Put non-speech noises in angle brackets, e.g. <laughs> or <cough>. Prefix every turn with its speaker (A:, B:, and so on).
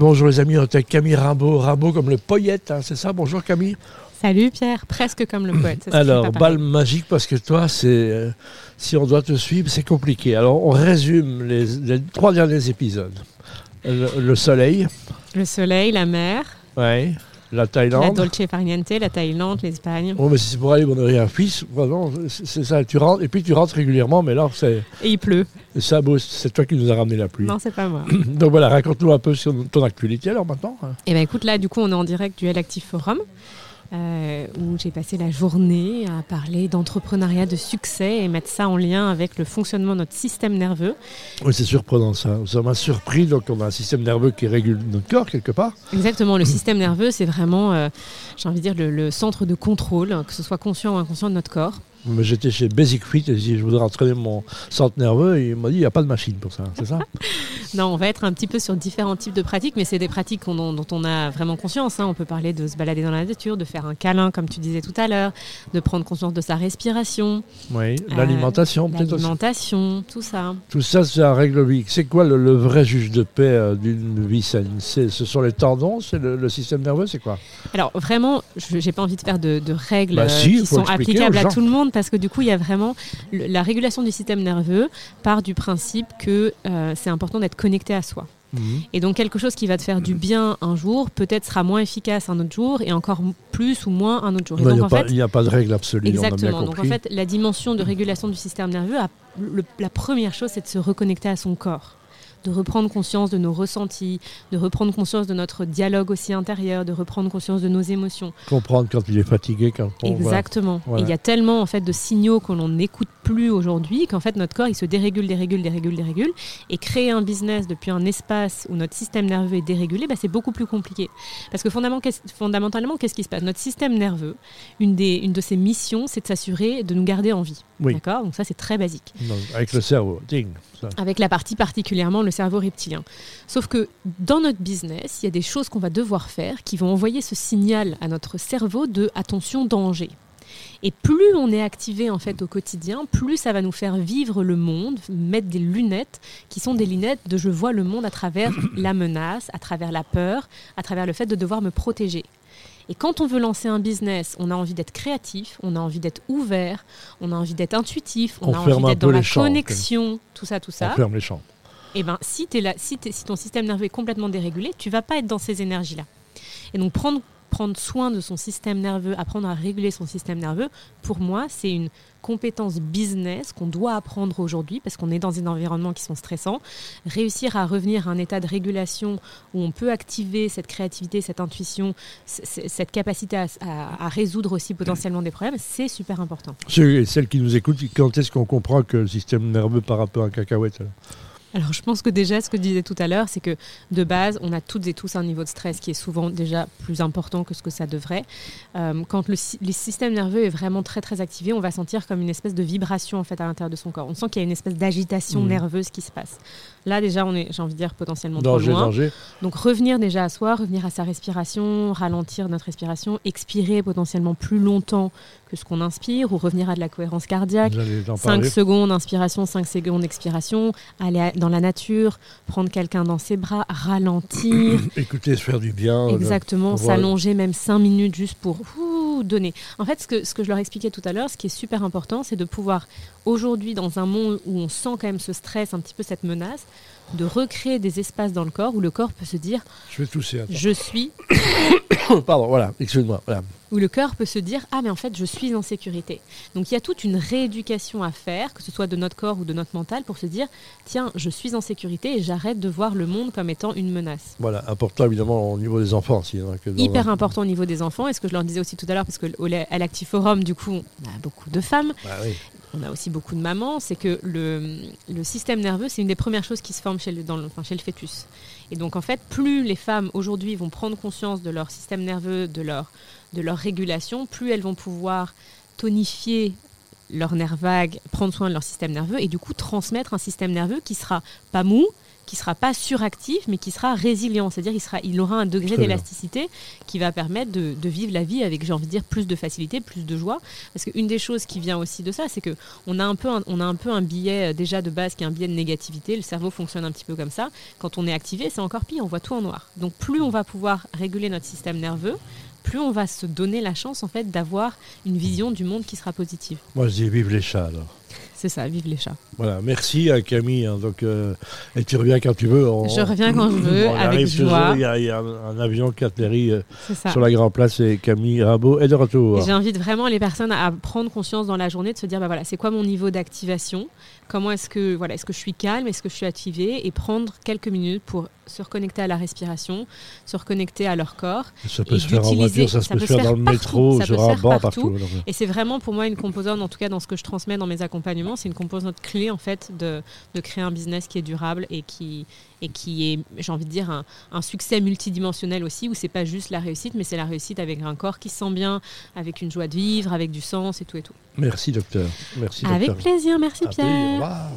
A: Bonjour les amis, on est avec Camille Rimbaud. Rimbaud comme le poète, hein, c'est ça? Bonjour Camille.
B: Salut Pierre, presque comme le poète.
A: Alors, balle magique parce que toi, c'est euh, si on doit te suivre, c'est compliqué. Alors, on résume les, trois derniers épisodes. Le, soleil.
B: Le soleil, la mer.
A: Ouais. La Thaïlande.
B: La Dolce Farniente, la Thaïlande, l'Espagne.
A: Bon, mais si c'est pour aller on un fils, vraiment, c'est ça. Tu rentres, et puis tu rentres régulièrement, mais là, c'est.
B: Et il pleut.
A: Ça, c'est toi qui nous as ramené la pluie.
B: Non, c'est pas moi. <clears throat>
A: Donc voilà, raconte-nous un peu sur ton actualité alors maintenant.
B: Eh bien, écoute, là, du coup, on est en direct du Active Forum. Euh, où j'ai passé la journée à parler d'entrepreneuriat de succès et mettre ça en lien avec le fonctionnement de notre système nerveux.
A: Oui, c'est surprenant ça. Ça m'a surpris. Donc, on a un système nerveux qui régule notre corps quelque part.
B: Exactement. Le <clears throat> système nerveux, c'est vraiment, euh, j'ai envie de dire, le, centre de contrôle, que ce soit conscient ou inconscient de notre corps.
A: J'étais chez Basic Fit et je voudrais entraîner mon centre nerveux et il m'a dit il n'y a pas de machine pour ça, c'est ça? <laughs>
B: Non, on va être un petit peu sur différents types de pratiques, mais c'est des pratiques dont on a vraiment conscience. Hein. On peut parler de se balader dans la nature, de faire un câlin, comme tu disais tout à l'heure, de prendre conscience de sa respiration.
A: Oui, l'alimentation
B: euh, peut-être L'alimentation, tout ça.
A: Tout ça, c'est un règle vie. C'est quoi le, vrai juge de paix euh, d'une vie saine? Ce sont les tendons, c'est le, système nerveux, c'est quoi?
B: Alors vraiment, je n'ai pas envie de faire de, règles bah euh, qui sont applicables à tout le monde parce que du coup, il y a vraiment la régulation du système nerveux part du principe que euh, c'est important d'être connecté à soi. Mhm. Et donc quelque chose qui va te faire du bien un jour, peut-être sera moins efficace un autre jour et encore plus ou moins un autre jour.
A: Il n'y a, pas de règle absolue.
B: Exactement. donc en fait, la dimension de régulation du système nerveux, la première chose, c'est de se reconnecter à son corps de reprendre conscience de nos ressentis, de reprendre conscience de notre dialogue aussi intérieur, de reprendre conscience de nos émotions.
A: Comprendre quand il est fatigué, quand
B: on Exactement. il y a tellement en fait de signaux qu'on n'écoute plus aujourd'hui qu'en fait notre corps il se dérégule, dérégule, dérégule, dérégule. Et créer un business depuis un espace où notre système nerveux est dérégulé, bah, c'est beaucoup plus compliqué. Parce que fondamentalement, qu'est-ce qui se passe? Notre système nerveux, une, des, une de ses missions, c'est de s'assurer de nous garder en vie. D'accord? Donc ça c'est très basique.
A: avec le cerveau, ding.
B: Avec la partie particulièrement le cerveau reptilien. Sauf que dans notre business, il y a des choses qu'on va devoir faire qui vont envoyer ce signal à notre cerveau de attention danger. Et plus on est activé en fait au quotidien, plus ça va nous faire vivre le monde, mettre des lunettes qui sont des lunettes de je vois le monde à travers <coughs> la menace, à travers la peur, à travers le fait de devoir me protéger. Et quand on veut lancer un business, on a envie d'être créatif, on a envie d'être ouvert, on a envie d'être intuitif, on, a envie d'être dans la connexion, tout ça, tout ça.
A: On ferme les champs.
B: Et eh ben, si, là, si, si ton système nerveux est complètement dérégulé, tu vas pas être dans ces énergies-là. Et donc prendre prendre soin de son système nerveux, apprendre à réguler son système nerveux, pour moi, c'est une compétence business qu'on doit apprendre aujourd'hui parce qu'on est dans des environnements qui sont stressants. Réussir à revenir à un état de régulation où on peut activer cette créativité, cette intuition, cette capacité à, résoudre aussi potentiellement des problèmes, c'est super important.
A: Celle qui nous écoute, quand est-ce qu'on comprend que le système nerveux part un peu en cacahuète
B: je pense que déjà, ce que je disais tout à l'heure, c'est que de base, on a toutes et tous un niveau de stress qui est souvent déjà plus important que ce que ça devrait. Euh, quand le, système nerveux est vraiment très très activé, on va sentir comme une espèce de vibration en fait à l'intérieur de son corps. On sent qu'il y a une espèce d'agitation mmh. nerveuse qui se passe. Là déjà, on est, j'ai envie de dire, potentiellement trop loin. Donc revenir déjà à soi, revenir à sa respiration, ralentir notre respiration, expirer potentiellement plus longtemps que ce qu'on inspire ou revenir à de la cohérence cardiaque. 5 secondes inspiration, 5 secondes expiration, aller dans la nature, prendre quelqu'un dans ses bras, ralentir. <clears throat>
A: Écouter, se faire du bien.
B: Exactement, s'allonger même 5 minutes juste pour donner. En fait, ce que, ce que je leur expliquais tout à l'heure, ce qui est super important, c'est de pouvoir aujourd'hui, dans un monde où on sent quand même ce stress, un petit peu cette menace, de recréer des espaces dans le corps où le corps peut se dire
A: Je vais tousser.
B: Je suis. <coughs>
A: Pardon, voilà, excuse-moi.
B: Où le cœur peut se dire Ah, mais en fait, je suis en sécurité. Donc il y a toute une rééducation à faire, que ce soit de notre corps ou de notre mental, pour se dire Tiens, je suis en sécurité et j'arrête de voir le monde comme étant une menace.
A: Voilà, important évidemment au niveau des enfants aussi. Hein,
B: Hyper important au niveau des enfants. Et ce que je leur disais aussi tout à l'heure, parce qu'à l'Active Forum, du coup, on a beaucoup de femmes.
A: Bah oui
B: on a aussi beaucoup de mamans, c'est que le, système nerveux, c'est une des premières choses qui se forme chez le, dans chez le fœtus. Et donc, en fait, plus les femmes aujourd'hui vont prendre conscience de leur système nerveux, de leur, de leur régulation, plus elles vont pouvoir tonifier leur nerf vague, prendre soin de leur système nerveux et du coup transmettre un système nerveux qui sera pas mou, qui sera pas suractif, mais qui sera résilient. C'est-à-dire il, sera, il aura un degré d'élasticité qui va permettre de, vivre la vie avec, j'ai envie de dire, plus de facilité, plus de joie. Parce qu'une des choses qui vient aussi de ça, c'est que on a un peu un, on a un peu un billet euh, déjà de base qui est un billet de négativité. Le cerveau fonctionne un petit peu comme ça. Quand on est activé, c'est encore pire. On voit tout en noir. Donc plus on va pouvoir réguler notre système nerveux, plus on va se donner la chance en fait d'avoir une vision du monde qui sera positive.
A: Moi je dis vive les chats alors.
B: C'est ça, vive les chats.
A: Voilà, merci à Camille. Hein, donc, euh, et tu reviens quand tu veux.
B: je reviens quand je veux, avec joie.
A: Il y, a, un, avion qui atterrit euh, sur la Grand Place et Camille Rimbaud est de retour.
B: J'invite vraiment les personnes à prendre conscience dans la journée de se dire, bah voilà, c'est quoi mon niveau d'activation? Comment est-ce que, voilà, est-ce que je suis calme? Est-ce que je suis activée? Et prendre quelques minutes pour se reconnecter à la respiration, se reconnecter à leur corps.
A: Ça peut se faire en voiture, ça, peut se faire dans le métro, sur un banc, partout.
B: Et c'est vraiment pour moi une composante, en tout cas dans ce que je transmets dans mes accompagnements, c'est une composante clé en fait de, de, créer un business qui est durable et qui, et qui est, j'ai envie de dire, un, un, succès multidimensionnel aussi, où c'est pas juste la réussite, mais c'est la réussite avec un corps qui se sent bien, avec une joie de vivre, avec du sens et tout et tout.
A: Merci docteur. Merci
B: Avec plaisir, merci Pierre.